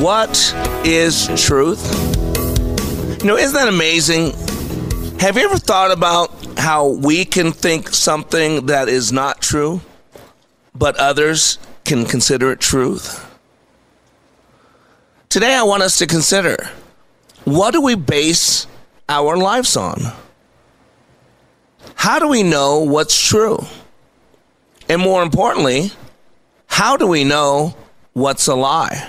what is truth? You know, isn't that amazing? Have you ever thought about how we can think something that is not true, but others can consider it truth? Today, I want us to consider what do we base our lives on? How do we know what's true? And more importantly, how do we know what's a lie?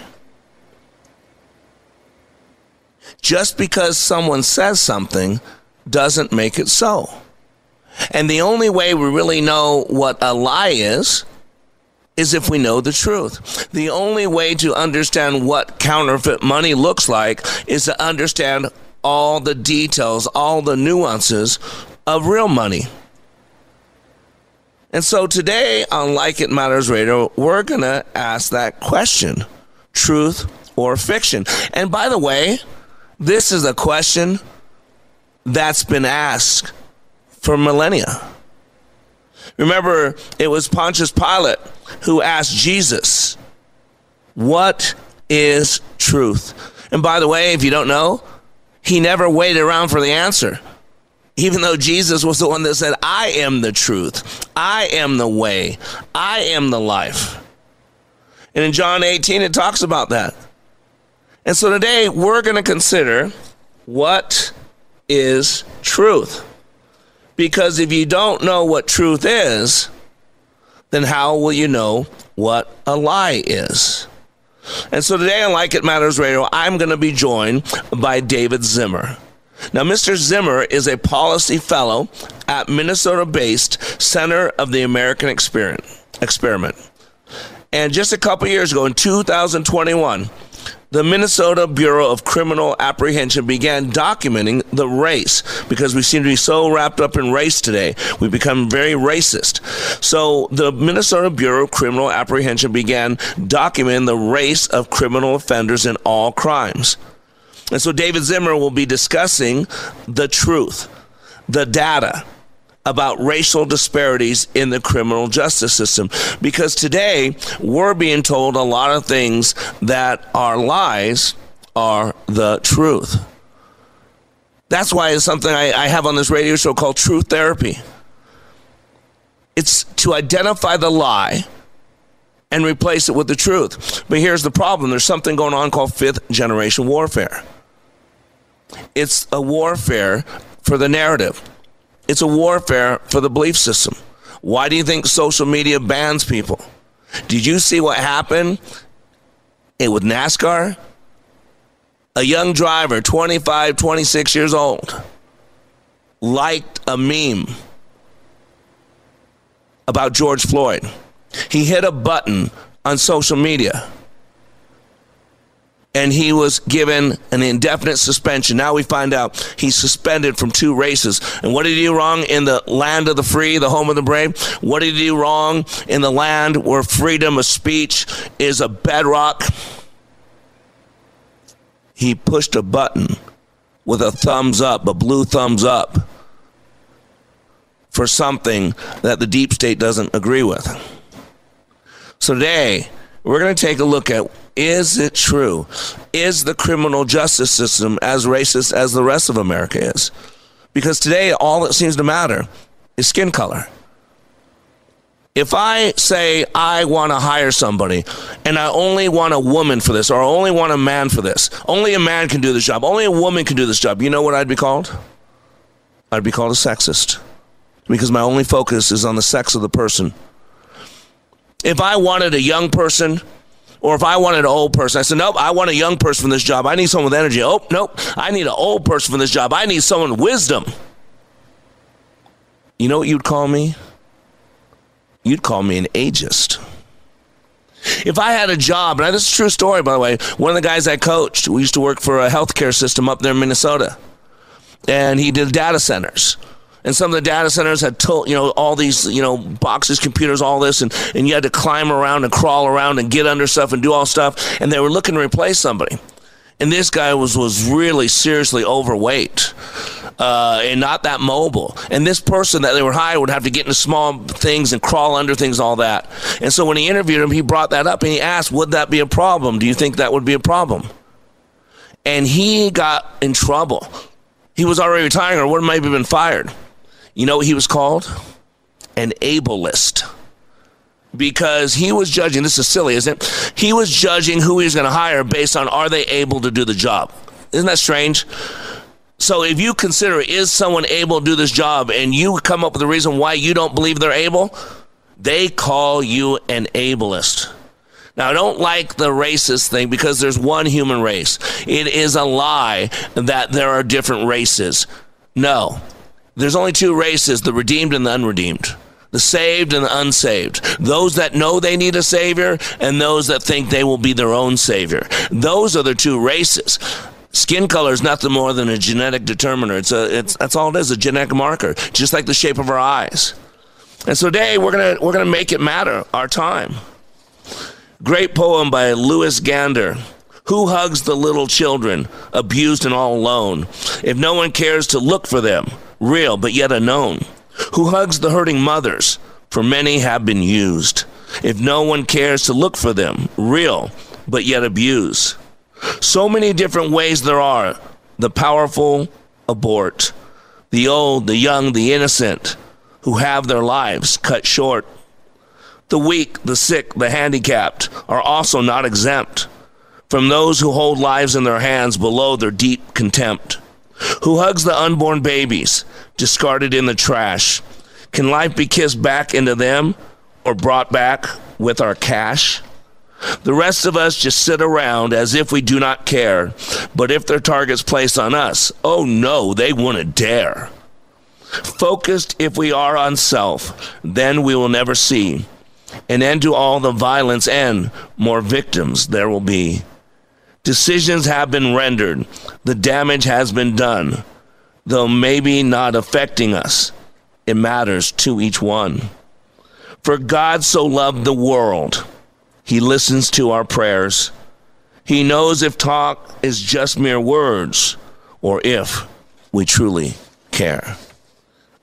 Just because someone says something doesn't make it so. And the only way we really know what a lie is is if we know the truth. The only way to understand what counterfeit money looks like is to understand all the details, all the nuances of real money. And so today on Like It Matters Radio, we're going to ask that question truth or fiction. And by the way, this is a question that's been asked for millennia. Remember, it was Pontius Pilate who asked Jesus, What is truth? And by the way, if you don't know, he never waited around for the answer. Even though Jesus was the one that said, I am the truth, I am the way, I am the life. And in John 18, it talks about that. And so today we're going to consider what is truth. Because if you don't know what truth is, then how will you know what a lie is? And so today on Like It Matters Radio, I'm going to be joined by David Zimmer. Now, Mr. Zimmer is a policy fellow at Minnesota based Center of the American Experiment. And just a couple years ago, in 2021, the Minnesota Bureau of Criminal Apprehension began documenting the race because we seem to be so wrapped up in race today. We become very racist. So the Minnesota Bureau of Criminal Apprehension began documenting the race of criminal offenders in all crimes. And so David Zimmer will be discussing the truth, the data about racial disparities in the criminal justice system. Because today, we're being told a lot of things that are lies are the truth. That's why it's something I, I have on this radio show called Truth Therapy. It's to identify the lie and replace it with the truth. But here's the problem there's something going on called fifth generation warfare. It's a warfare for the narrative. It's a warfare for the belief system. Why do you think social media bans people? Did you see what happened with NASCAR? A young driver, 25, 26 years old, liked a meme about George Floyd. He hit a button on social media and he was given an indefinite suspension. Now we find out he's suspended from two races. And what did he do wrong in the land of the free, the home of the brave? What did he do wrong in the land where freedom of speech is a bedrock? He pushed a button with a thumbs up, a blue thumbs up, for something that the deep state doesn't agree with. So today, we're going to take a look at is it true? Is the criminal justice system as racist as the rest of America is? Because today, all that seems to matter is skin color. If I say I want to hire somebody and I only want a woman for this or I only want a man for this, only a man can do this job, only a woman can do this job, you know what I'd be called? I'd be called a sexist because my only focus is on the sex of the person. If I wanted a young person or if I wanted an old person, I said, nope, I want a young person for this job. I need someone with energy. Oh, nope, I need an old person for this job. I need someone with wisdom. You know what you'd call me? You'd call me an ageist. If I had a job, and this is a true story, by the way, one of the guys I coached, we used to work for a healthcare system up there in Minnesota, and he did data centers. And some of the data centers had told, you know, all these, you know, boxes, computers, all this, and, and you had to climb around and crawl around and get under stuff and do all stuff. And they were looking to replace somebody. And this guy was, was really seriously overweight uh, and not that mobile. And this person that they were hiring would have to get into small things and crawl under things, all that. And so when he interviewed him, he brought that up and he asked, Would that be a problem? Do you think that would be a problem? And he got in trouble. He was already retiring or would have maybe been fired. You know what he was called? An ableist. Because he was judging, this is silly, isn't it? He was judging who he was going to hire based on are they able to do the job. Isn't that strange? So if you consider is someone able to do this job and you come up with a reason why you don't believe they're able, they call you an ableist. Now, I don't like the racist thing because there's one human race. It is a lie that there are different races. No, there's only two races the redeemed and the unredeemed. The saved and the unsaved. Those that know they need a savior and those that think they will be their own savior. Those are the two races. Skin color is nothing more than a genetic determiner. It's a, it's, that's all it is, a genetic marker, just like the shape of our eyes. And so today we're gonna we're gonna make it matter. Our time. Great poem by Lewis Gander. Who hugs the little children, abused and all alone, if no one cares to look for them, real but yet unknown? Who hugs the hurting mothers, for many have been used, if no one cares to look for them, real but yet abused? So many different ways there are. The powerful abort, the old, the young, the innocent, who have their lives cut short. The weak, the sick, the handicapped are also not exempt from those who hold lives in their hands below their deep contempt. Who hugs the unborn babies discarded in the trash? Can life be kissed back into them or brought back with our cash? The rest of us just sit around as if we do not care. But if their target's placed on us, oh no, they wouldn't dare. Focused if we are on self, then we will never see an end to all the violence and more victims there will be. Decisions have been rendered, the damage has been done, though maybe not affecting us. It matters to each one. For God so loved the world he listens to our prayers. He knows if talk is just mere words or if we truly care.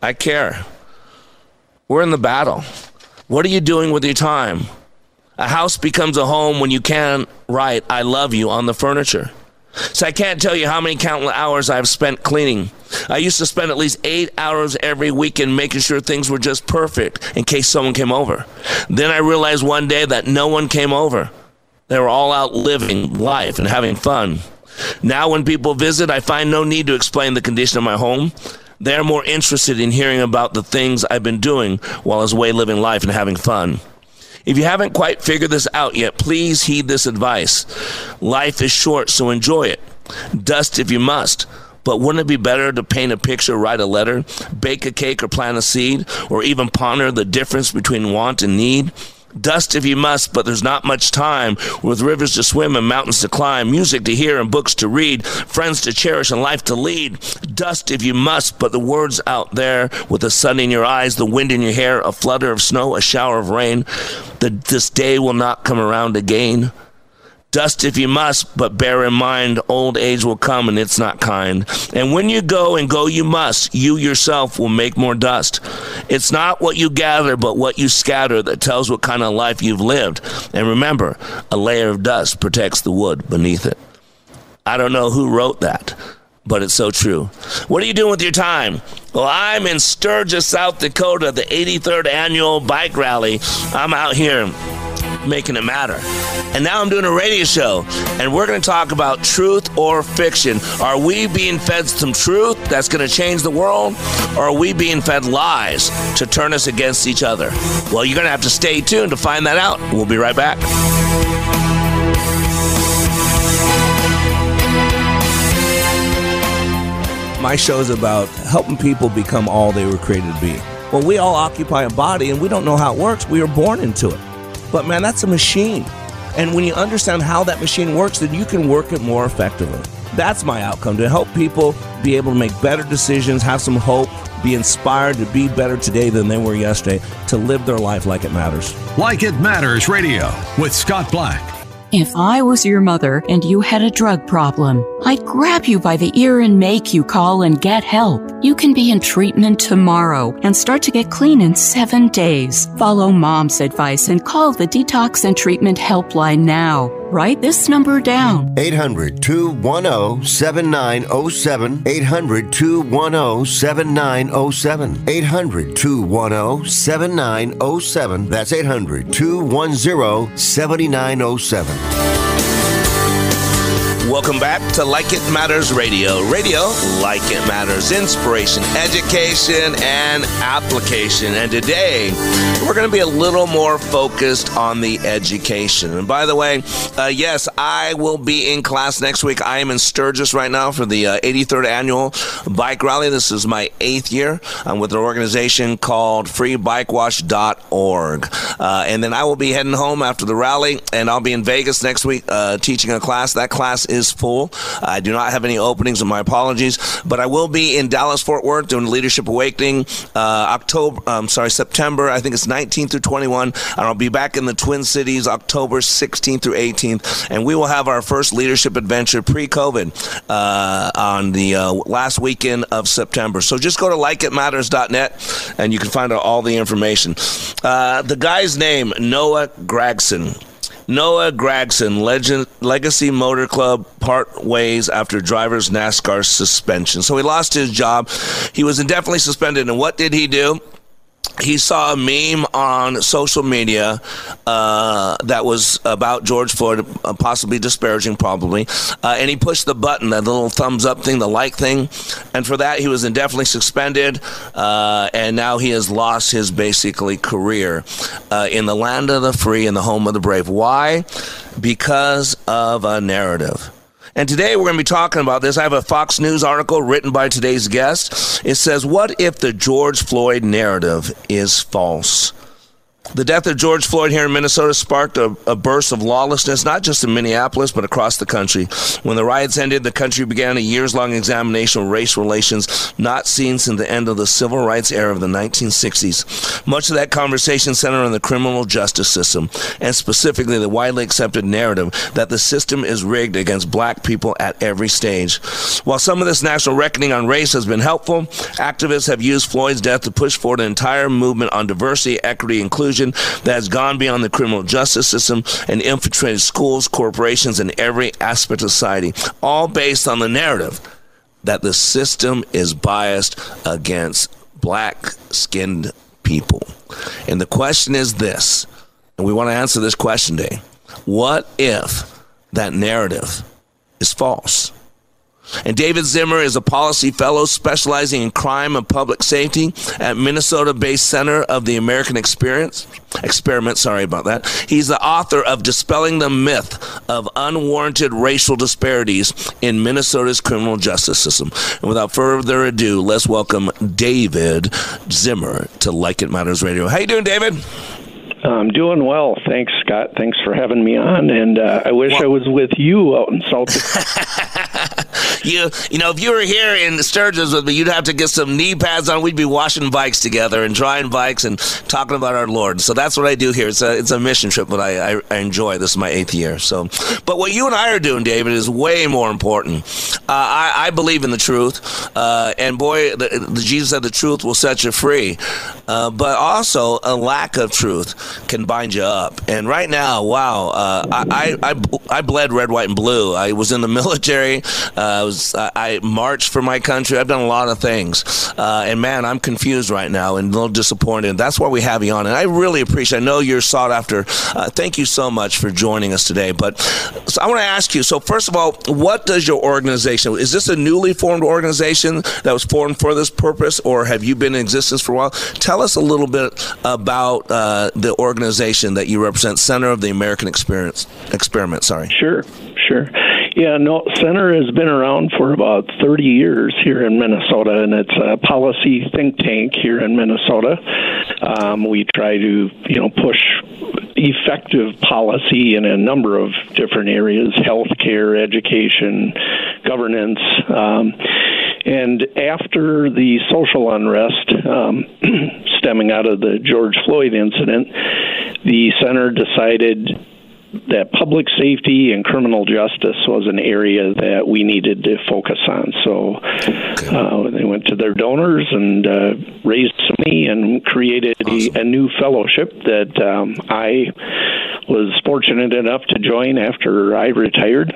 I care. We're in the battle. What are you doing with your time? A house becomes a home when you can write, I love you on the furniture. So I can't tell you how many countless hours I've spent cleaning. I used to spend at least eight hours every weekend making sure things were just perfect in case someone came over. Then I realized one day that no one came over. They were all out living life and having fun. Now, when people visit, I find no need to explain the condition of my home. They're more interested in hearing about the things I've been doing while I was away living life and having fun. If you haven't quite figured this out yet, please heed this advice. Life is short, so enjoy it. Dust if you must. But wouldn't it be better to paint a picture, write a letter, bake a cake, or plant a seed, or even ponder the difference between want and need? Dust if you must, but there's not much time with rivers to swim and mountains to climb, music to hear and books to read, friends to cherish and life to lead. Dust if you must, but the words out there with the sun in your eyes, the wind in your hair, a flutter of snow, a shower of rain, that this day will not come around again. Dust if you must, but bear in mind old age will come and it's not kind. And when you go and go you must, you yourself will make more dust. It's not what you gather, but what you scatter that tells what kind of life you've lived. And remember, a layer of dust protects the wood beneath it. I don't know who wrote that, but it's so true. What are you doing with your time? Well, I'm in Sturgis, South Dakota, the 83rd annual bike rally. I'm out here making it matter. And now I'm doing a radio show, and we're going to talk about truth or fiction. Are we being fed some truth that's going to change the world, or are we being fed lies to turn us against each other? Well, you're going to have to stay tuned to find that out. We'll be right back. My show is about helping people become all they were created to be. Well, we all occupy a body and we don't know how it works. We are born into it. But man, that's a machine. And when you understand how that machine works, then you can work it more effectively. That's my outcome to help people be able to make better decisions, have some hope, be inspired to be better today than they were yesterday, to live their life like it matters. Like It Matters Radio with Scott Black. If I was your mother and you had a drug problem, I'd grab you by the ear and make you call and get help. You can be in treatment tomorrow and start to get clean in seven days. Follow mom's advice and call the Detox and Treatment Helpline now. Write this number down 800 210 7907. 800 210 7907. 800 210 7907. That's 800 210 7907. Welcome back to Like It Matters Radio. Radio, like it matters, inspiration, education, and application. And today, we're going to be a little more focused on the education. And by the way, uh, yes, I will be in class next week. I am in Sturgis right now for the uh, 83rd annual bike rally. This is my eighth year. I'm with an organization called freebikewash.org. Uh, and then I will be heading home after the rally, and I'll be in Vegas next week uh, teaching a class. That class is is full. I do not have any openings, and my apologies. But I will be in Dallas, Fort Worth, doing Leadership Awakening, uh, October. I'm sorry, September. I think it's 19th through 21, and I'll be back in the Twin Cities, October 16th through 18th, and we will have our first leadership adventure pre-COVID uh, on the uh, last weekend of September. So just go to likeitmatters.net, and you can find out all the information. Uh, the guy's name, Noah Gragson. Noah Gragson, Legend, Legacy Motor Club, part ways after driver's NASCAR suspension. So he lost his job. He was indefinitely suspended. And what did he do? He saw a meme on social media uh, that was about George Floyd, uh, possibly disparaging, probably, uh, and he pushed the button, that little thumbs up thing, the like thing, and for that he was indefinitely suspended, uh, and now he has lost his basically career uh, in the land of the free and the home of the brave. Why? Because of a narrative. And today we're going to be talking about this. I have a Fox News article written by today's guest. It says, What if the George Floyd narrative is false? The death of George Floyd here in Minnesota sparked a, a, burst of lawlessness, not just in Minneapolis, but across the country. When the riots ended, the country began a years long examination of race relations not seen since the end of the civil rights era of the 1960s. Much of that conversation centered on the criminal justice system, and specifically the widely accepted narrative that the system is rigged against black people at every stage. While some of this national reckoning on race has been helpful, activists have used Floyd's death to push forward an entire movement on diversity, equity, inclusion that has gone beyond the criminal justice system and infiltrated schools, corporations, and every aspect of society, all based on the narrative that the system is biased against black skinned people. And the question is this, and we want to answer this question today what if that narrative is false? And David Zimmer is a policy fellow specializing in crime and public safety at Minnesota-based Center of the American Experience Experiment. Sorry about that. He's the author of Dispelling the Myth of Unwarranted Racial Disparities in Minnesota's Criminal Justice System. And without further ado, let's welcome David Zimmer to Like It Matters Radio. How you doing, David? I'm doing well. Thanks, Scott. Thanks for having me on. And uh, I wish well, I was with you out in Salt you, you know, if you were here in Sturgis with me, you'd have to get some knee pads on. We'd be washing bikes together and drying bikes and talking about our Lord. So that's what I do here. It's a it's a mission trip, but I, I, I enjoy. This is my eighth year. So, but what you and I are doing, David, is way more important. Uh, I, I believe in the truth, uh, and boy, the, the, Jesus said the truth will set you free. Uh, but also, a lack of truth can bind you up. And right now, wow, uh, I, I, I bled red, white, and blue. I was in the military. Uh, I was I marched for my country. I've done a lot of things, uh, and man, I'm confused right now and a little disappointed. That's why we have you on, and I really appreciate. I know you're sought after. Uh, thank you so much for joining us today. But so I want to ask you. So first of all, what does your organization? Is this a newly formed organization that was formed for this purpose, or have you been in existence for a while? Tell us a little bit about uh, the organization that you represent, Center of the American Experience Experiment. Sorry. Sure, sure. Yeah, no, Center has been around for about 30 years here in Minnesota, and it's a policy think tank here in Minnesota. Um, we try to, you know, push effective policy in a number of different areas healthcare, education, governance. Um, and after the social unrest um, stemming out of the George Floyd incident, the center decided that public safety and criminal justice was an area that we needed to focus on. So uh, they went to their donors and uh, raised some money and created awesome. a, a, new fellowship that um, I was fortunate enough to join after I retired.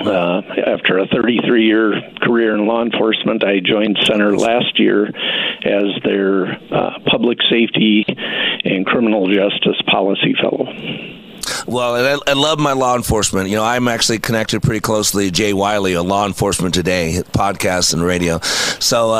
Uh, after a 33 year career in law enforcement, I joined Center last year as their uh, public safety and criminal justice policy fellow. Well, I, I, love my law enforcement. You know, I'm actually connected pretty closely to Jay Wiley on Law Enforcement Today, podcast and radio. So uh,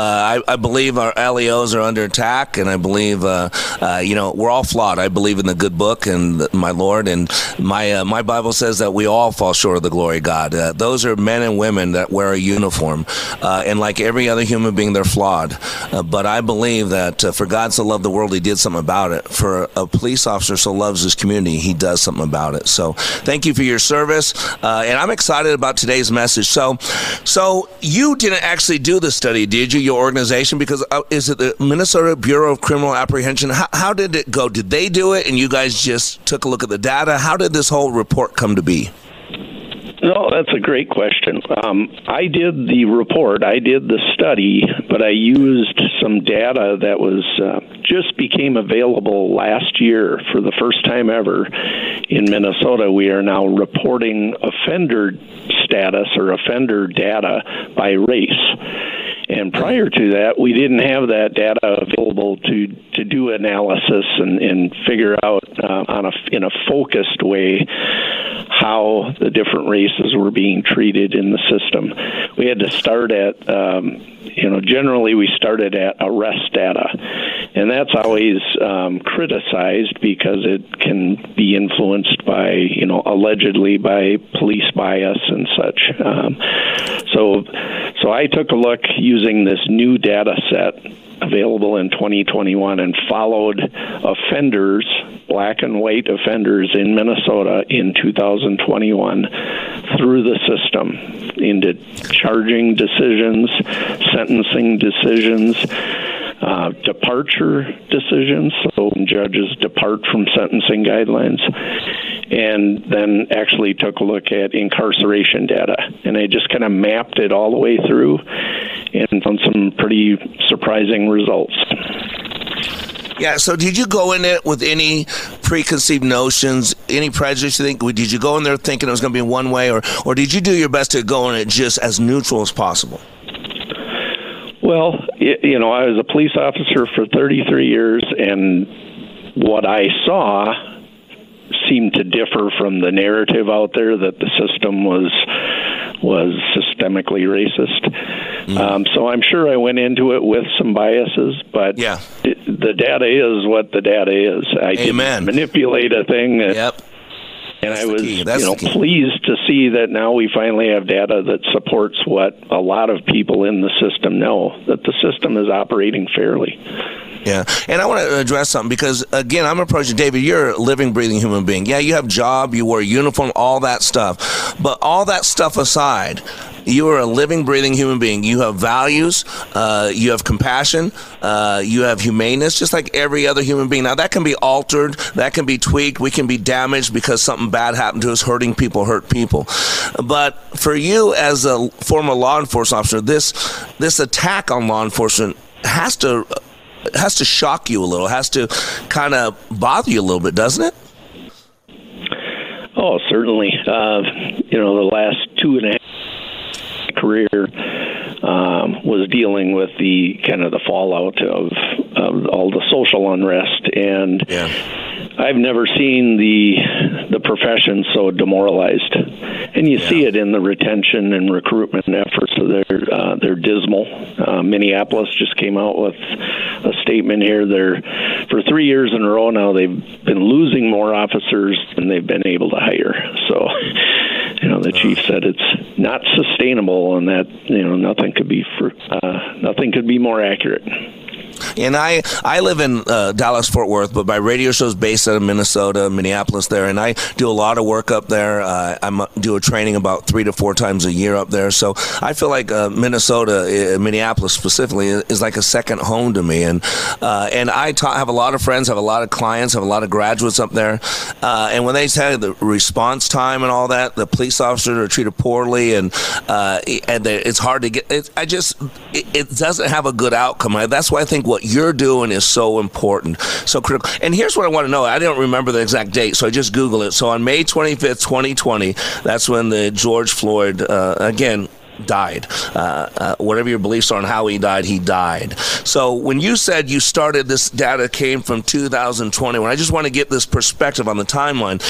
I, I, believe our LEOs are under attack, and I believe, uh, uh, you know, we're all flawed. I believe in the good book and the, my Lord, and my uh, my Bible says that we all fall short of the glory of God. Uh, those are men and women that wear a uniform, uh, and like every other human being, they're flawed. but I believe that for God so loved the world, He did something about it. For a police officer so loves his community, he does something about it. So thank you for your service, uh, and I'm excited about today's message. So, so you didn't actually do the study, did you? Your organization, because uh, is it the Minnesota Bureau of Criminal Apprehension? How, how did it go? Did they do it, and you guys just took a look at the data? How did this whole report come to be? No, that's a great question. Um, I did the report, I did the study, but I used some data that was uh, just became available last year for the first time ever in Minnesota. We are now reporting offender status or offender data by race. And prior to that, we didn't have that data available to, to do analysis and, and figure out uh, on a, in a focused way how the different races were being treated in the system. We had to start at, um, you know, generally we started at arrest data, and that's always um, criticized because it can be influenced by, you know, allegedly by police bias and such. Um, so, so I took a look using this new data set available in 2021 and followed offenders, black and white offenders in Minnesota in 2021 through the system into charging decisions, sentencing decisions. Uh, departure decisions, so judges depart from sentencing guidelines, and then actually took a look at incarceration data. And I just kind of mapped it all the way through and found some pretty surprising results. Yeah. So, did you go in it with any preconceived notions, any prejudice? You think? Did you go in there thinking it was going to be one way, or or did you do your best to go in it just as neutral as possible? Well, you know, I was a police officer for 33 years, and what I saw seemed to differ from the narrative out there that the system was was systemically racist. Mm-hmm. Um, so I'm sure I went into it with some biases, but yeah. it, the data is what the data is. I Amen. didn't manipulate a thing. That, yep. And That's I was, you know, pleased to see that now we finally have data that supports what a lot of people in the system know that the system is operating fairly. Yeah, and I want to address something because again, I'm approaching David. You're a living, breathing human being. Yeah, you have job, you wear uniform, all that stuff. But all that stuff aside, you are a living, breathing human being. You have values, uh, you have compassion, uh, you have humaneness, just like every other human being. Now, that can be altered, that can be tweaked, we can be damaged because something bad happened to us. Hurting people hurt people. But for you, as a former law enforcement officer, this this attack on law enforcement has to has to shock you a little, it has to kind of bother you a little bit, doesn't it? Oh, certainly. Uh, you know, the last two and a half career um, was dealing with the kind of the fallout of, of all the social unrest, and yeah. I've never seen the the profession so demoralized, and you yeah. see it in the retention and recruitment efforts. They're uh, they're dismal. Uh, Minneapolis just came out with a statement here. They're for three years in a row now. They've been losing more officers than they've been able to hire. So you know the chief said it's not sustainable, and that you know nothing could be for uh, nothing could be more accurate. And I, I live in uh, Dallas Fort Worth, but my radio show is based out of Minnesota, Minneapolis there, and I do a lot of work up there. Uh, I do a training about three to four times a year up there, so I feel like uh, Minnesota, uh, Minneapolis specifically, is like a second home to me. And uh, and I ta- have a lot of friends, have a lot of clients, have a lot of graduates up there, uh, and when they tell the response time and all that, the police officers are treated poorly, and and it's hard to get. It, I just it, it doesn't have a good outcome. That's why I think what you're doing is so important, so critical. And here's what I want to know. I don't remember the exact date, so I just Google it. So on May 25th, 2020, that's when the George Floyd, uh, again, died. Uh, uh, whatever your beliefs are on how he died, he died. So when you said you started this data came from 2021, I just want to get this perspective on the timeline.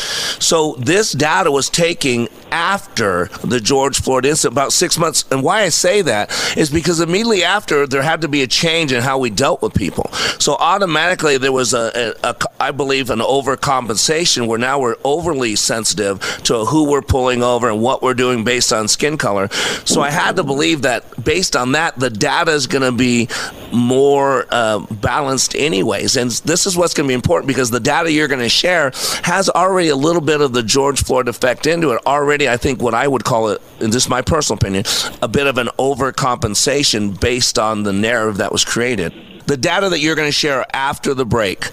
So this data was taken after the George Floyd incident, about six months. And why I say that is because immediately after there had to be a change in how we dealt with people. So automatically there was a, a, a I believe, an overcompensation where now we're overly sensitive to who we're pulling over and what we're doing based on skin color. So I had to believe that based on that, the data is going to be more uh, balanced, anyways. And this is what's going to be important because the data you're going to share has already a little bit of the George Floyd effect into it. Already, I think what I would call it, and this is my personal opinion, a bit of an overcompensation based on the narrative that was created. The data that you're going to share after the break,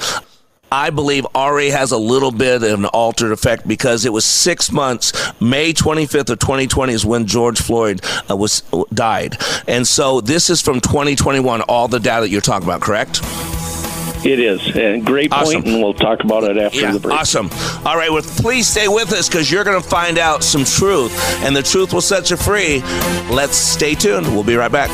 I believe already has a little bit of an altered effect because it was six months. May 25th of 2020 is when George Floyd uh, was died, and so this is from 2021. All the data that you're talking about, correct? It is. And great awesome. point, and we'll talk about it after yeah, the break. Awesome. All right, well, please stay with us because you're going to find out some truth, and the truth will set you free. Let's stay tuned. We'll be right back.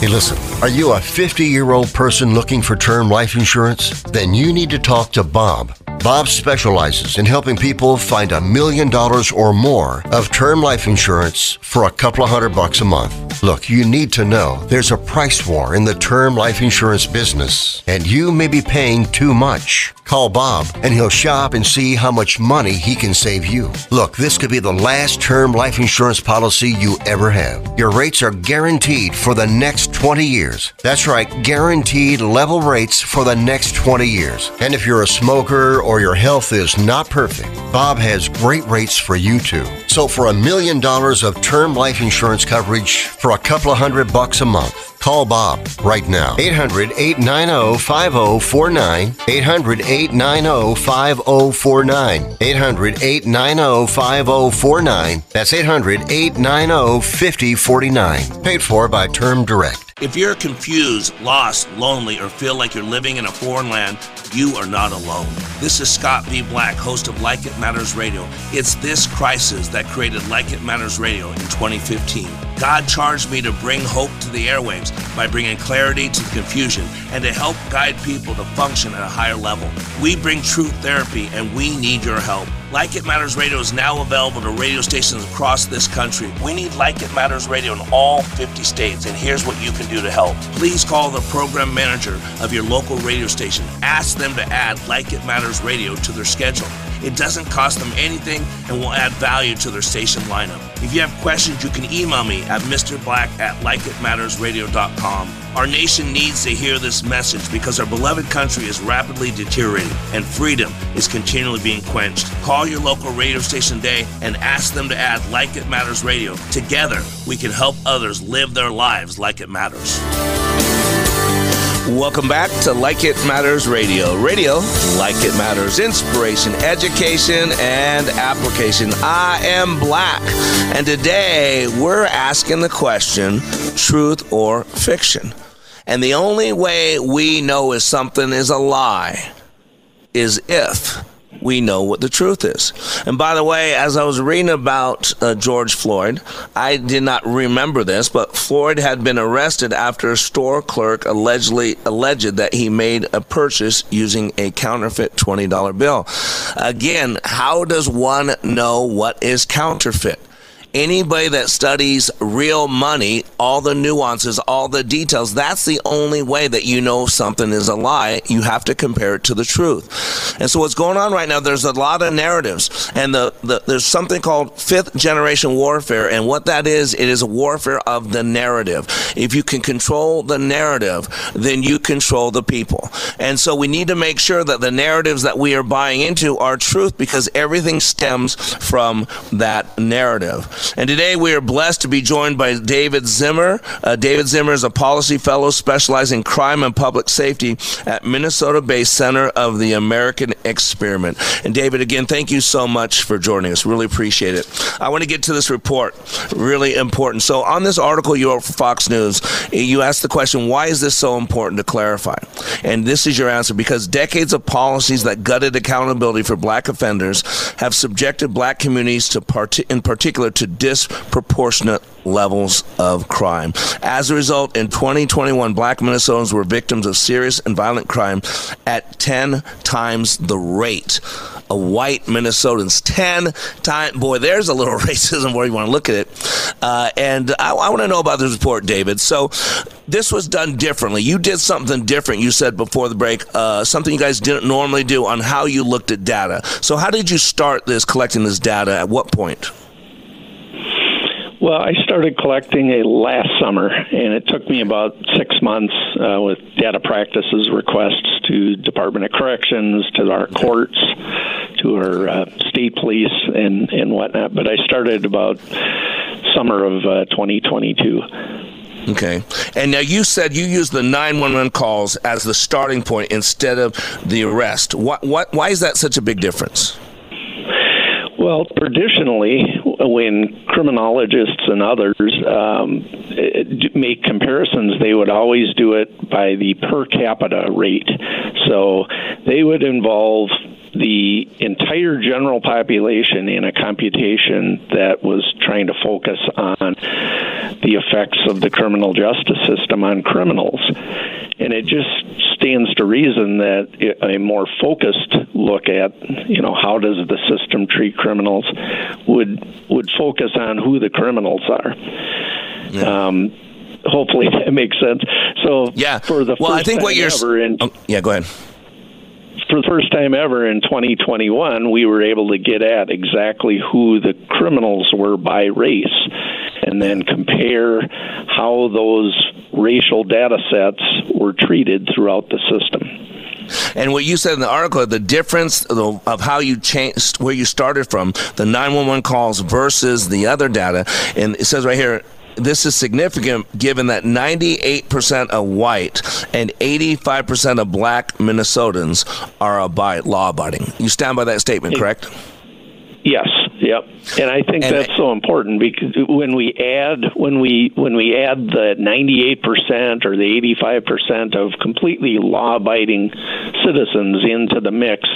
Hey, listen, are you a 50 year old person looking for term life insurance? Then you need to talk to Bob. Bob specializes in helping people find a million dollars or more of term life insurance for a couple of hundred bucks a month. Look, you need to know there's a price war in the term life insurance business, and you may be paying too much. Call Bob and he'll shop and see how much money he can save you. Look, this could be the last term life insurance policy you ever have. Your rates are guaranteed for the next 20 years. That's right, guaranteed level rates for the next 20 years. And if you're a smoker or your health is not perfect, Bob has great rates for you too. So for a million dollars of term life insurance coverage for a couple of hundred bucks a month, Call Bob right now. 800 890 5049. 800 890 5049. 800 890 5049. That's 800 890 5049. Paid for by Term Direct. If you're confused, lost, lonely, or feel like you're living in a foreign land, you are not alone. This is Scott V. Black, host of Like It Matters Radio. It's this crisis that created Like It Matters Radio in 2015. God charged me to bring hope to the airwaves by bringing clarity to the confusion and to help guide people to function at a higher level. We bring truth therapy and we need your help. Like It Matters Radio is now available to radio stations across this country. We need Like It Matters Radio in all 50 states, and here's what you can do to help. Please call the program manager of your local radio station. Ask them to add Like It Matters Radio to their schedule. It doesn't cost them anything and will add value to their station lineup. If you have questions, you can email me at mrblack at likeitmattersradio.com. Our nation needs to hear this message because our beloved country is rapidly deteriorating and freedom is continually being quenched. Call your local radio station today and ask them to add Like It Matters Radio. Together, we can help others live their lives like it matters. Welcome back to Like It Matters Radio. Radio, like it matters. Inspiration, education, and application. I am Black. And today we're asking the question truth or fiction? And the only way we know if something is a lie is if we know what the truth is. And by the way, as I was reading about uh, George Floyd, I did not remember this, but Floyd had been arrested after a store clerk allegedly alleged that he made a purchase using a counterfeit $20 bill. Again, how does one know what is counterfeit? Anybody that studies real money, all the nuances, all the details, that's the only way that you know something is a lie. You have to compare it to the truth. And so what's going on right now, there's a lot of narratives. And the, the there's something called fifth generation warfare. And what that is, it is a warfare of the narrative. If you can control the narrative, then you control the people. And so we need to make sure that the narratives that we are buying into are truth because everything stems from that narrative. And today we are blessed to be joined by David Zimmer. Uh, David Zimmer is a policy fellow specializing in crime and public safety at Minnesota based Center of the American Experiment. And David, again, thank you so much for joining us. Really appreciate it. I want to get to this report. Really important. So, on this article you wrote for Fox News, you asked the question, why is this so important to clarify? And this is your answer because decades of policies that gutted accountability for black offenders have subjected black communities to part- in particular to disproportionate levels of crime. As a result, in 2021, black Minnesotans were victims of serious and violent crime at 10 times the rate of white Minnesotans. 10 times. Boy, there's a little racism where you want to look at it. Uh, and I, I want to know about this report, David. So, this was done differently. You did something different, you said before the break, uh, something you guys didn't normally do on how you looked at data. So, how did you start this, collecting this data? At what point? Well, I started collecting it last summer, and it took me about six months uh, with data practices requests to Department of Corrections, to our courts, to our uh, state police, and and whatnot. But I started about summer of uh, 2022. Okay. And now you said you used the 911 calls as the starting point instead of the arrest. What, what, why is that such a big difference? Well, traditionally, when criminologists and others um, make comparisons, they would always do it by the per capita rate. So they would involve the entire general population in a computation that was trying to focus on the effects of the criminal justice system on criminals. And it just stands to reason that a more focused look at, you know, how does the system treat criminals would would focus on who the criminals are. Yeah. Um, hopefully that makes sense. So yeah, for the well, I think what you're ever in, oh, yeah, go ahead for the first time ever in 2021, we were able to get at exactly who the criminals were by race and then compare how those racial data sets were treated throughout the system. And what you said in the article, the difference of how you changed, where you started from, the 911 calls versus the other data, and it says right here, this is significant given that 98% of white and 85% of black Minnesotans are abide, law abiding. You stand by that statement, correct? Yes. Yep. And I think and that's I, so important because when we add when we when we add the 98% or the 85% of completely law-abiding citizens into the mix,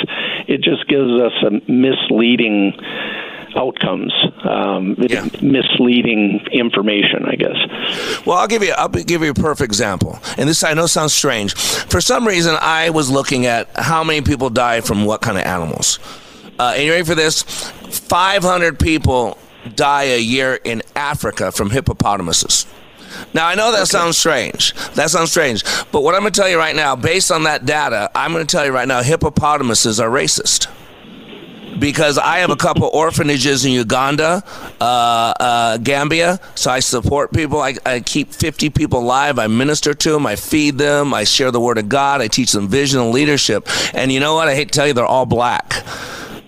it just gives us a misleading outcomes, um, yeah. misleading information, I guess. Well, I'll give you I'll give you a perfect example, and this I know sounds strange. For some reason, I was looking at how many people die from what kind of animals. Uh, and you ready for this? 500 people die a year in Africa from hippopotamuses. Now, I know that okay. sounds strange. That sounds strange. But what I'm going to tell you right now, based on that data, I'm going to tell you right now hippopotamuses are racist because I have a couple orphanages in Uganda, uh, uh, Gambia. So I support people. I, I, keep 50 people alive. I minister to them. I feed them. I share the word of God. I teach them vision and leadership. And you know what? I hate to tell you, they're all black.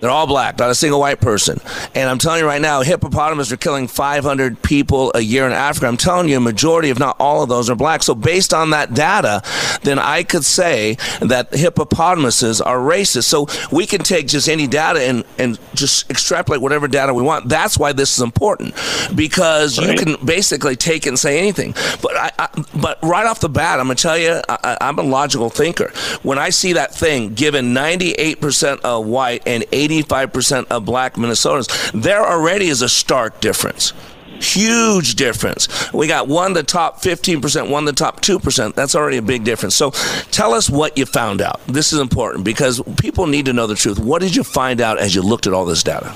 They're all black, not a single white person. And I'm telling you right now, hippopotamus are killing 500 people a year in Africa. I'm telling you, a majority, if not all of those, are black. So based on that data, then I could say that hippopotamuses are racist. So we can take just any data and, and just extrapolate whatever data we want. That's why this is important because right. you can basically take it and say anything. But I, I, but right off the bat, I'm gonna tell you, I, I'm a logical thinker. When I see that thing given 98% of white and 80 85% of black Minnesotans. There already is a stark difference. Huge difference. We got one the top 15%, one the top 2%. That's already a big difference. So tell us what you found out. This is important because people need to know the truth. What did you find out as you looked at all this data?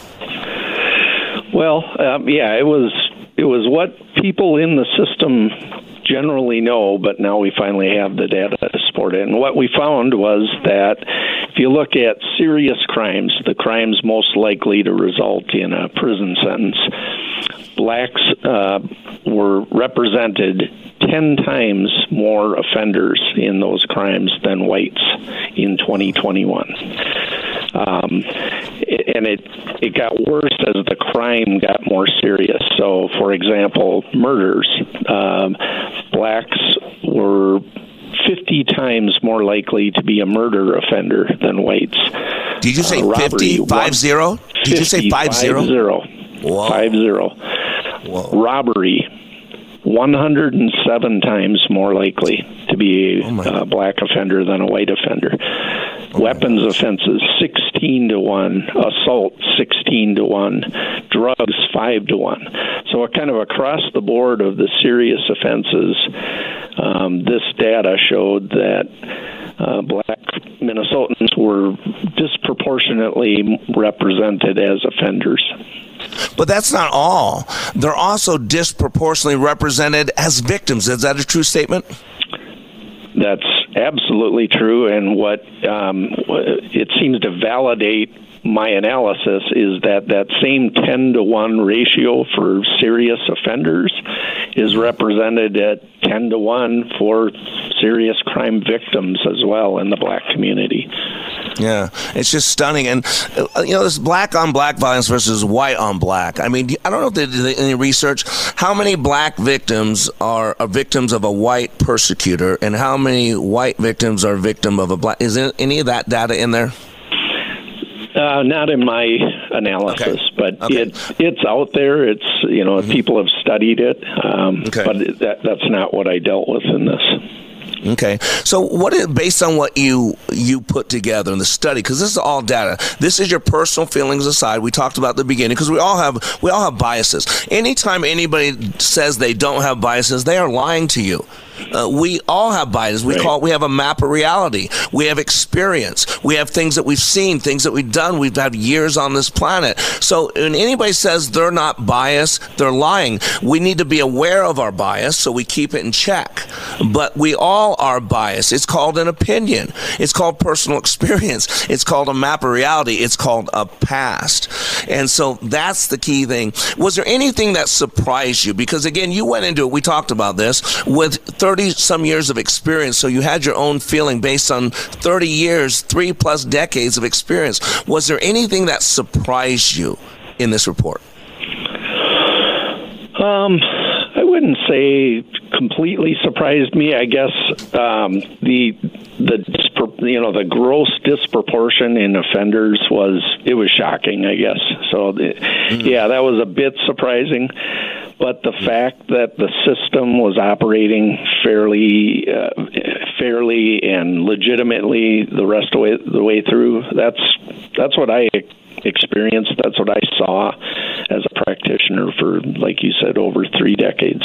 Well, um, yeah, it was it was what people in the system generally no, but now we finally have the data to support it. And what we found was that if you look at serious crimes, the crimes most likely to result in a prison sentence, blacks uh, were represented 10 times more offenders in those crimes than whites in 2021. Um, and it it got worse as the crime got more serious. So, for example, murders. Um, blacks were 50 times more likely to be a murder offender than whites. Did you say Uh, 50? robbery, Five zero? Did you say 50, five zero? Five zero. Whoa. Five zero. Whoa. Robbery, 107 times more likely to be Oh, a black offender than a white offender. Weapons offenses, 16 to 1. Assault, 16 to 1. Drugs, 5 to 1. So, a kind of across the board of the serious offenses, um, this data showed that uh, black Minnesotans were disproportionately represented as offenders. But that's not all. They're also disproportionately represented as victims. Is that a true statement? That's absolutely true, and what um, it seems to validate my analysis is that that same 10 to 1 ratio for serious offenders is represented at 10 to 1 for serious crime victims as well in the black community. Yeah, it's just stunning. And, uh, you know, this black on black violence versus white on black. I mean, I don't know if they did any research. How many black victims are, are victims of a white persecutor, and how many white victims are victim of a black? Is any of that data in there? Uh, not in my analysis, Okay. but Okay. it it's out there. It's you know people have studied it, um, Okay. but that that's not what I dealt with in this. Okay, so what is based on what you you put together in the study? Because this is all data. This is your personal feelings aside. We talked about the beginning because we all have we all have biases. Anytime anybody says they don't have biases, they are lying to you. Uh, we all have biases. We Right. call it, we have a map of reality. We have experience. We have things that we've seen, things that we've done. We've had years on this planet. So when anybody says they're not biased, they're lying. We need to be aware of our bias so we keep it in check. But we all are biased. It's called an opinion. It's called personal experience. It's called a map of reality. It's called a past. And so that's the key thing. Was there anything that surprised you? Because again, you went into it, we talked about this, with 30 some years of experience. So you had your own feeling based on 30 years, three plus decades of experience. Was there anything that surprised you in this report? Um, wouldn't say completely surprised me. I guess um, the the you know the gross disproportion in offenders was it was shocking. I guess so. The, Yeah, that was a bit surprising. But the fact that the system was operating fairly, uh, fairly and legitimately the rest of the way, the way through, that's that's what I experienced. That's what I saw as a practitioner for, like you said, over three decades.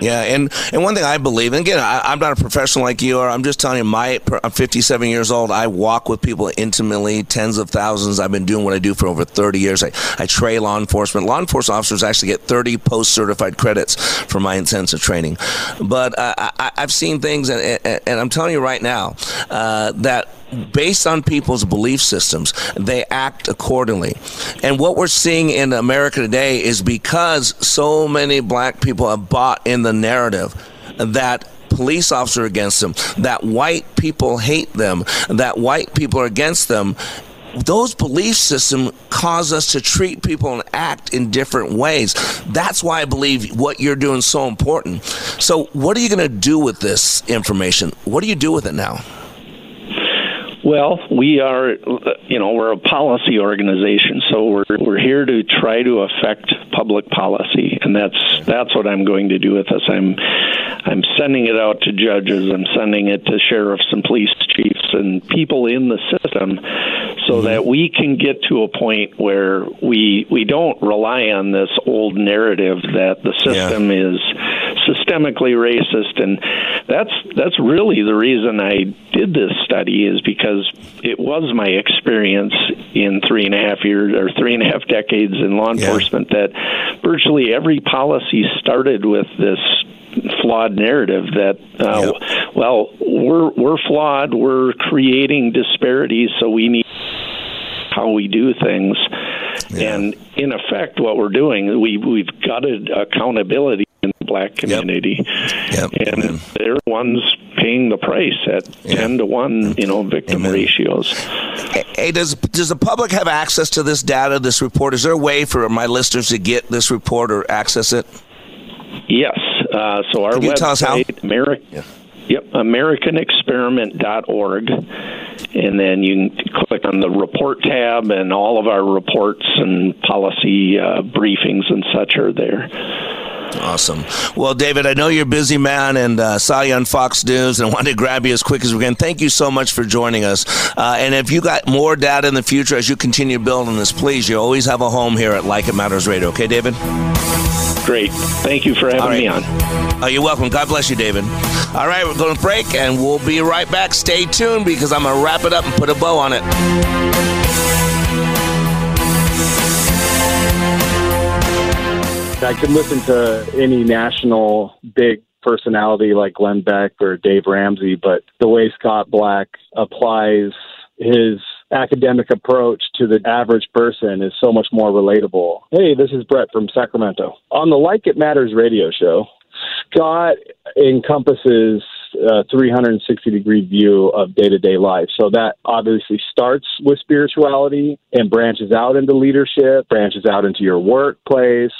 Yeah, and, and one thing I believe, and again, I, I'm not a professional like you are. I'm just telling you, my I'm 57 years old. I walk with people intimately, tens of thousands. I've been doing what I do for over 30 years. I, I train law enforcement. Law enforcement officers actually get 30 post-certified credits for my intensive training. But uh, I, I've seen things, and, and, and I'm telling you right now uh, that based on people's belief systems, they act accordingly. And what we're seeing in America today is because so many black people have bought in the narrative that police officers are against them, that white people hate them, that white people are against them. Those belief systems cause us to treat people and act in different ways. That's why I believe what you're doing is so important. So, what are you going to do with this information? What do you do with it now? Well, we are, you know, we're a policy organization, so we're we're here to try to affect public policy, and that's that's what I'm going to do with this. I'm I'm sending it out to judges. I'm sending it to sheriffs and police chiefs and people in the system, so mm-hmm. that we can get to a point where we we don't rely on this old narrative that the system is systemically racist, and that's that's really the reason I did this study is because it was my experience in three and a half years or three and a half decades in law enforcement yeah. that virtually every policy started with this flawed narrative that uh, well we're we're flawed we're creating disparities so we need how we do things yeah. and in effect what we're doing we we've gutted accountability in the black community yep. Yep. and they're ones paying the price at yeah. 10 to 1 you know victim Amen. ratios hey does does the public have access to this data this report is there a way for my listeners to get this report or access it yes uh, so our Can you website, tell us how? America, yeah. Yep, AmericanExperiment.org, and then you can click on the report tab, and all of our reports and policy uh, briefings and such are there. Awesome. Well, David, I know you're a busy man and uh, saw you on Fox News and wanted to grab you as quick as we can. Thank you so much for joining us. Uh, and if you got more data in the future as you continue building this, please, you always have a home here at Like It Matters Radio. Okay, David? Great. Thank you for having right. me on. Oh, you're welcome. God bless you, David. All right, we're going to break and we'll be right back. Stay tuned because I'm going to wrap it up and put a bow on it. I could listen to any national big personality like Glenn Beck or Dave Ramsey, but the way Scott Black applies his academic approach to the average person is so much more relatable. Hey, this is Brett from Sacramento. On the Like It Matters radio show, Scott encompasses uh, a 360 degree view of day to day life. So that obviously starts with spirituality and branches out into leadership, branches out into your workplace,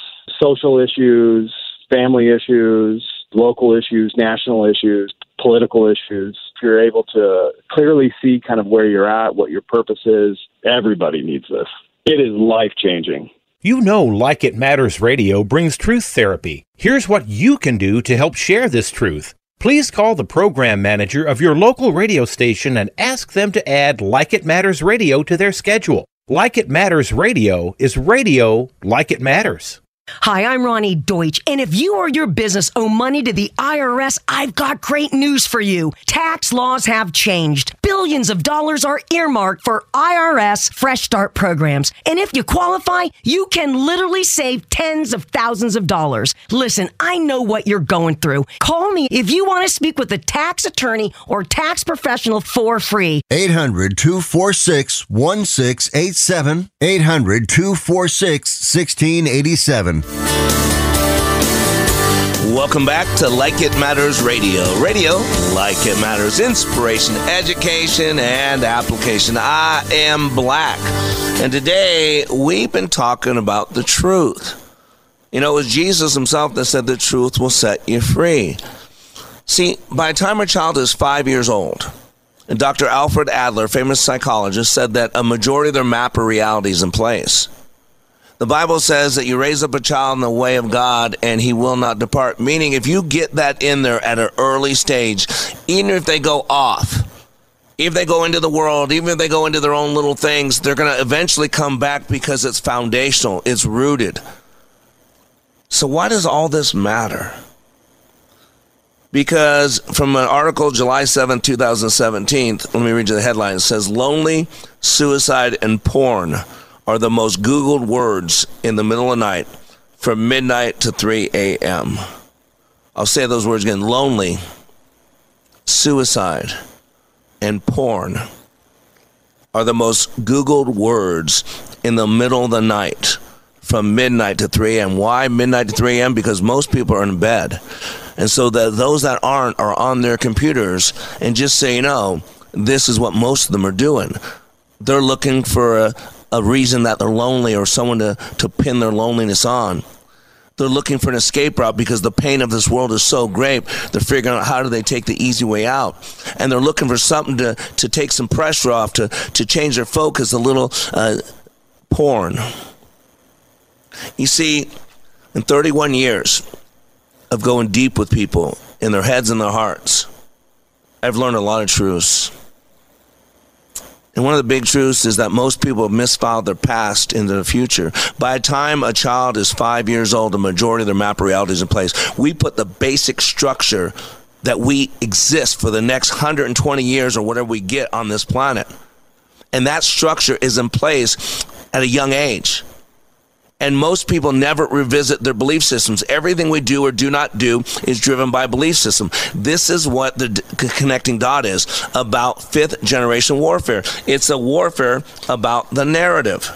social issues, family issues, local issues, national issues, political issues. You're able to clearly see kind of where you're at, what your purpose is, everybody needs this. It is life changing. You know, Like It Matters Radio brings truth therapy. Here's what you can do to help share this truth. Please call the program manager of your local radio station and ask them to add Like It Matters Radio to their schedule. Like It Matters Radio is radio like it matters. Hi, I'm Ronnie Deutsch, and if you or your business owe money to the IRS, I've got great news for you. Tax laws have changed. Billions of dollars are earmarked for IRS Fresh Start programs. And if you qualify, you can literally save tens of thousands of dollars. Listen, I know what you're going through. Call me if you want to speak with a tax attorney or tax professional for free. 800 246 1687. 800 246 1687. Welcome back to Like It Matters Radio. Radio, like it matters, inspiration, education, and application. I am Black. And today we've been talking about the truth. You know, it was Jesus himself that said the truth will set you free. See, by the time a child is five years old, Dr. Alfred Adler, famous psychologist, said that a majority of their map of reality is in place. The Bible says that you raise up a child in the way of God and he will not depart. Meaning, if you get that in there at an early stage, even if they go off, if they go into the world, even if they go into their own little things, they're going to eventually come back because it's foundational, it's rooted. So, why does all this matter? Because from an article July 7, 2017, let me read you the headline. It says Lonely, Suicide, and Porn are the most Googled words in the middle of the night from midnight to 3 a.m. I'll say those words again lonely, suicide, and porn are the most Googled words in the middle of the night from midnight to 3 a.m. Why midnight to 3 a.m.? Because most people are in bed. And so that those that aren't are on their computers. And just so you know, this is what most of them are doing. They're looking for a, a reason that they're lonely or someone to, to pin their loneliness on. They're looking for an escape route because the pain of this world is so great. They're figuring out how do they take the easy way out. And they're looking for something to, to take some pressure off, to, to change their focus a little uh, porn. You see, in 31 years of going deep with people in their heads and their hearts, I've learned a lot of truths. And one of the big truths is that most people have misfiled their past into the future. By the time a child is five years old, the majority of their map reality is in place. We put the basic structure that we exist for the next 120 years or whatever we get on this planet. And that structure is in place at a young age. And most people never revisit their belief systems. Everything we do or do not do is driven by belief system. This is what the connecting dot is about fifth generation warfare. It's a warfare about the narrative.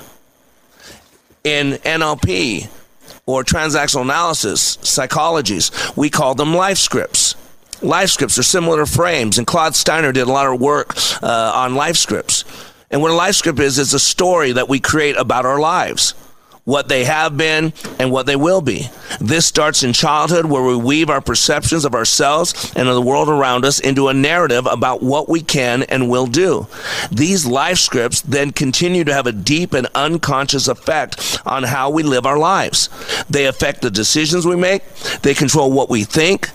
In NLP or transactional analysis psychologies, we call them life scripts. Life scripts are similar to frames, and Claude Steiner did a lot of work uh, on life scripts. And what a life script is, is a story that we create about our lives what they have been, and what they will be. This starts in childhood, where we weave our perceptions of ourselves and of the world around us into a narrative about what we can and will do. These life scripts then continue to have a deep and unconscious effect on how we live our lives. They affect the decisions we make, they control what we think,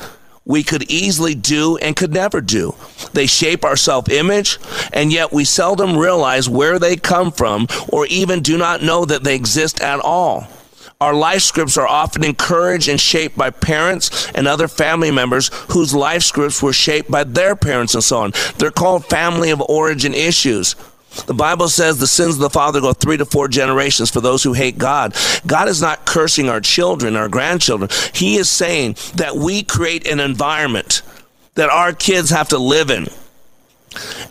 we could easily do and could never do. They shape our self image, and yet we seldom realize where they come from or even do not know that they exist at all. Our life scripts are often encouraged and shaped by parents and other family members whose life scripts were shaped by their parents and so on. They're called family of origin issues. The Bible says the sins of the father go three to four generations for those who hate God. God is not cursing our children, our grandchildren. He is saying that we create an environment that our kids have to live in.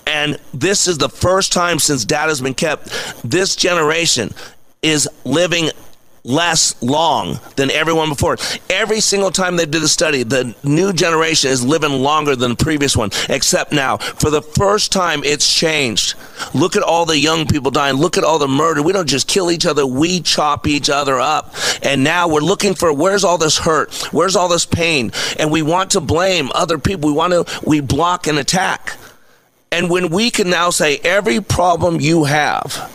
And this is the first time since data has been kept, this generation is living less long than everyone before. Every single time they did a study, the new generation is living longer than the previous one, except now. For the first time, it's changed. Look at all the young people dying. Look at all the murder. We don't just kill each other, we chop each other up. And now we're looking for where's all this hurt? Where's all this pain? And we want to blame other people. We want to, we block and attack. And when we can now say every problem you have,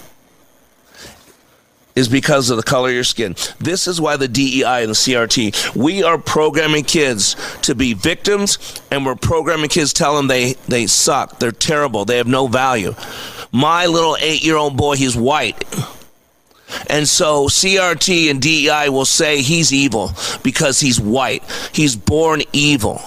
is because of the color of your skin. This is why the DEI and the CRT, we are programming kids to be victims and we're programming kids tell them they, they suck, they're terrible, they have no value. My little eight year old boy, he's white. And so CRT and DEI will say he's evil because he's white. He's born evil.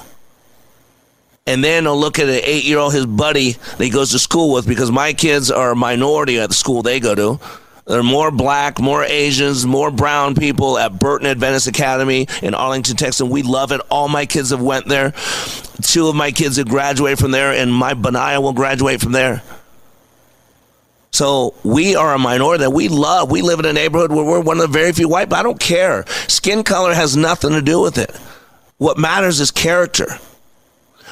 And then they'll look at an eight year old, his buddy that he goes to school with, because my kids are a minority at the school they go to. There are more black, more Asians, more brown people at Burton Adventist Academy in Arlington, Texas. We love it. All my kids have went there. Two of my kids have graduated from there, and my Benaiah will graduate from there. So we are a minority that we love. We live in a neighborhood where we're one of the very few white, but I don't care. Skin color has nothing to do with it. What matters is character.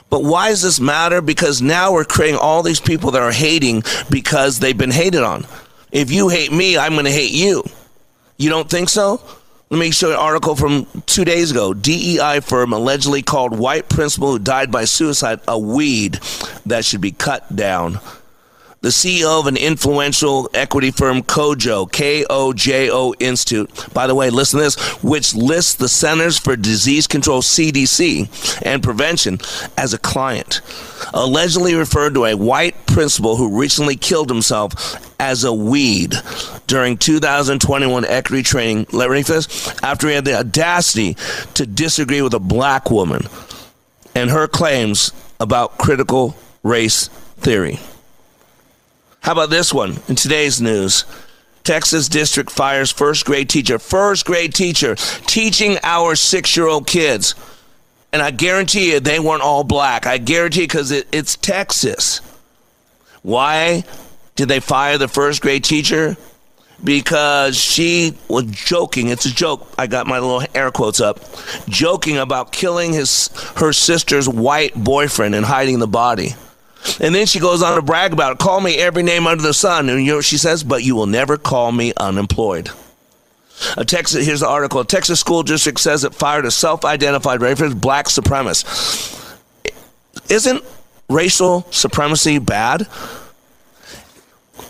But why does this matter? Because now we're creating all these people that are hating because they've been hated on. If you hate me, I'm going to hate you. You don't think so? Let me show you an article from two days ago. DEI firm allegedly called white principal who died by suicide a weed that should be cut down the CEO of an influential equity firm, Kojo, K O J O Institute. By the way, listen to this, which lists the Centers for Disease Control, CDC, and Prevention as a client. Allegedly referred to a white principal who recently killed himself as a weed during 2021 equity training. Ready for this? After he had the audacity to disagree with a black woman and her claims about critical race theory. How about this one in today's news? Texas district fires first grade teacher, first grade teacher teaching our six year old kids. And I guarantee you they weren't all black. I guarantee because it, it's Texas. Why did they fire the first grade teacher? Because she was joking. It's a joke. I got my little air quotes up. Joking about killing his her sister's white boyfriend and hiding the body. And then she goes on to brag about it. Call me every name under the sun. And you know she says? But you will never call me unemployed. A Texas, here's the article. A Texas school district says it fired a self-identified racist black supremacist. Isn't racial supremacy bad?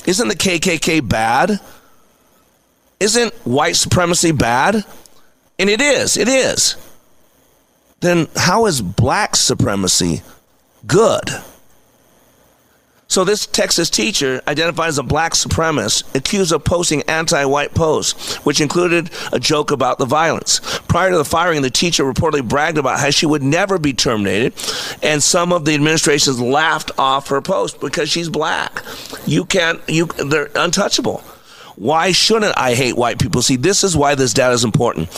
Isn't the KKK bad? Isn't white supremacy bad? And it is. It is. Then how is black supremacy good? So this Texas teacher identified as a black supremacist, accused of posting anti-white posts, which included a joke about the violence. Prior to the firing, the teacher reportedly bragged about how she would never be terminated, and some of the administrations laughed off her post because she's black. You can't, you, they're untouchable. Why shouldn't I hate white people? See, this is why this data is important.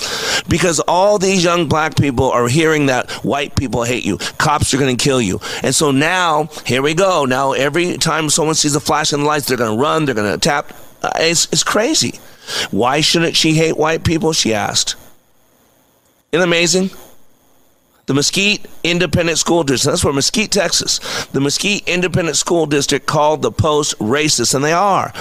Because all these young black people are hearing that white people hate you. Cops are going to kill you. And so now, here we go. Now, every time someone sees a flash in the lights, they're going to run, they're going to tap. Uh, it's, it's crazy. Why shouldn't she hate white people? She asked. Isn't amazing? The Mesquite Independent School District, that's where Mesquite, Texas, the Mesquite Independent School District called the post racist, and they are.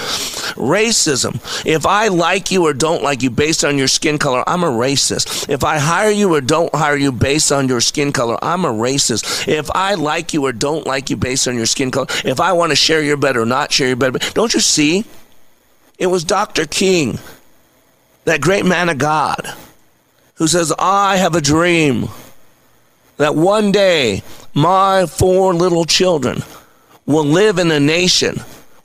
Racism. If I like you or don't like you based on your skin color, I'm a racist. If I hire you or don't hire you based on your skin color, I'm a racist. If I like you or don't like you based on your skin color, if I want to share your bed or not share your bed, don't you see? It was Dr. King, that great man of God, who says, I have a dream that one day my four little children will live in a nation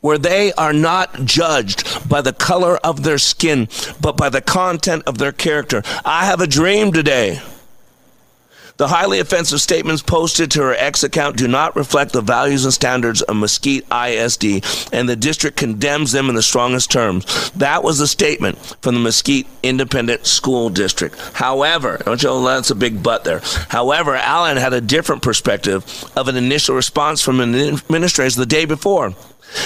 where they are not judged by the color of their skin, but by the content of their character. I have a dream today the highly offensive statements posted to her X account do not reflect the values and standards of Mesquite ISD, and the district condemns them in the strongest terms. That was a statement from the Mesquite Independent School District. However, don't you know that's a big but there. However, Allen had a different perspective of an initial response from administrators the day before.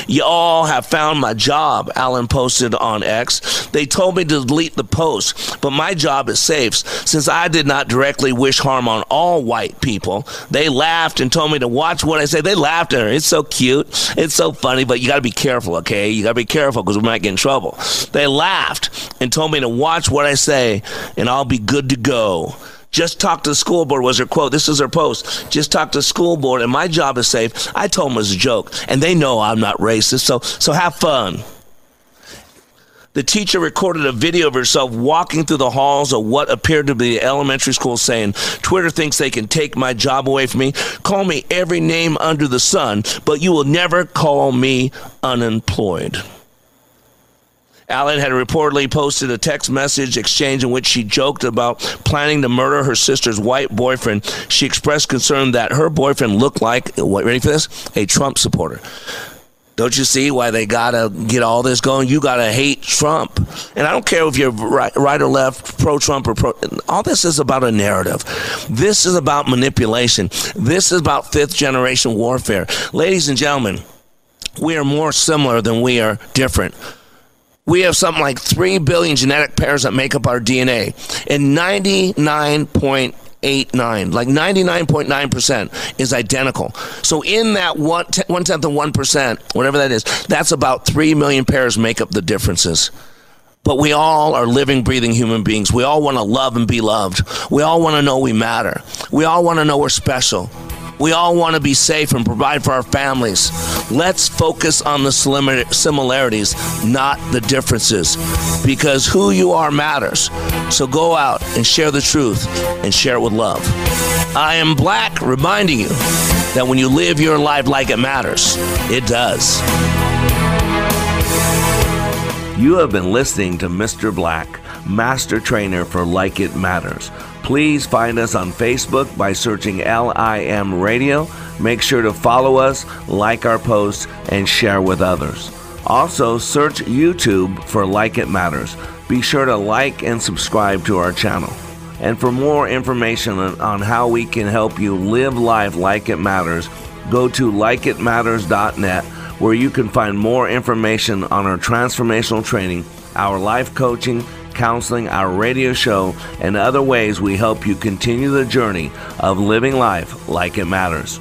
Y'all have found my job, Allen posted on X. They told me to delete the post, but my job is safe since I did not directly wish harm on all white people. They laughed and told me to watch what I say. They laughed at her. It's so cute. It's so funny, but you got to be careful, okay? You got to be careful because we might get in trouble. They laughed and told me to watch what I say, and I'll be good to go. Just talk to the school board was her quote. This is her post. Just talk to the school board, and my job is safe. I told them it was a joke, and they know I'm not racist. So, so have fun. The teacher recorded a video of herself walking through the halls of what appeared to be the elementary school saying, Twitter thinks they can take my job away from me. Call me every name under the sun, but you will never call me unemployed. Allen had reportedly posted a text message exchange in which she joked about planning to murder her sister's white boyfriend. She expressed concern that her boyfriend looked like, ready for this? A Trump supporter. Don't you see why they gotta get all this going? You gotta hate Trump, and I don't care if you're right, right or left, pro-Trump or pro. All this is about a narrative. This is about manipulation. This is about fifth-generation warfare, ladies and gentlemen. We are more similar than we are different we have something like 3 billion genetic pairs that make up our DNA. And 99.89, like 99.9% is identical. So in that one, one tenth of 1%, whatever that is, that's about 3 million pairs make up the differences. But we all are living, breathing human beings. We all want to love and be loved. We all want to know we matter. We all want to know we're special. We all want to be safe and provide for our families. Let's focus on the similarities, not the differences, because who you are matters. So go out and share the truth and share it with love. I am Black, reminding you that when you live your life like it matters, it does. You have been listening to Mr. Black, Master Trainer for Like It Matters. Please find us on Facebook by searching LIM Radio. Make sure to follow us, like our posts, and share with others. Also, search YouTube for Like It Matters. Be sure to like and subscribe to our channel. And for more information on how we can help you live life like it matters, go to likeitmatters.net where you can find more information on our transformational training, our life coaching, counseling, our radio show, and other ways we help you continue the journey of living life like it matters.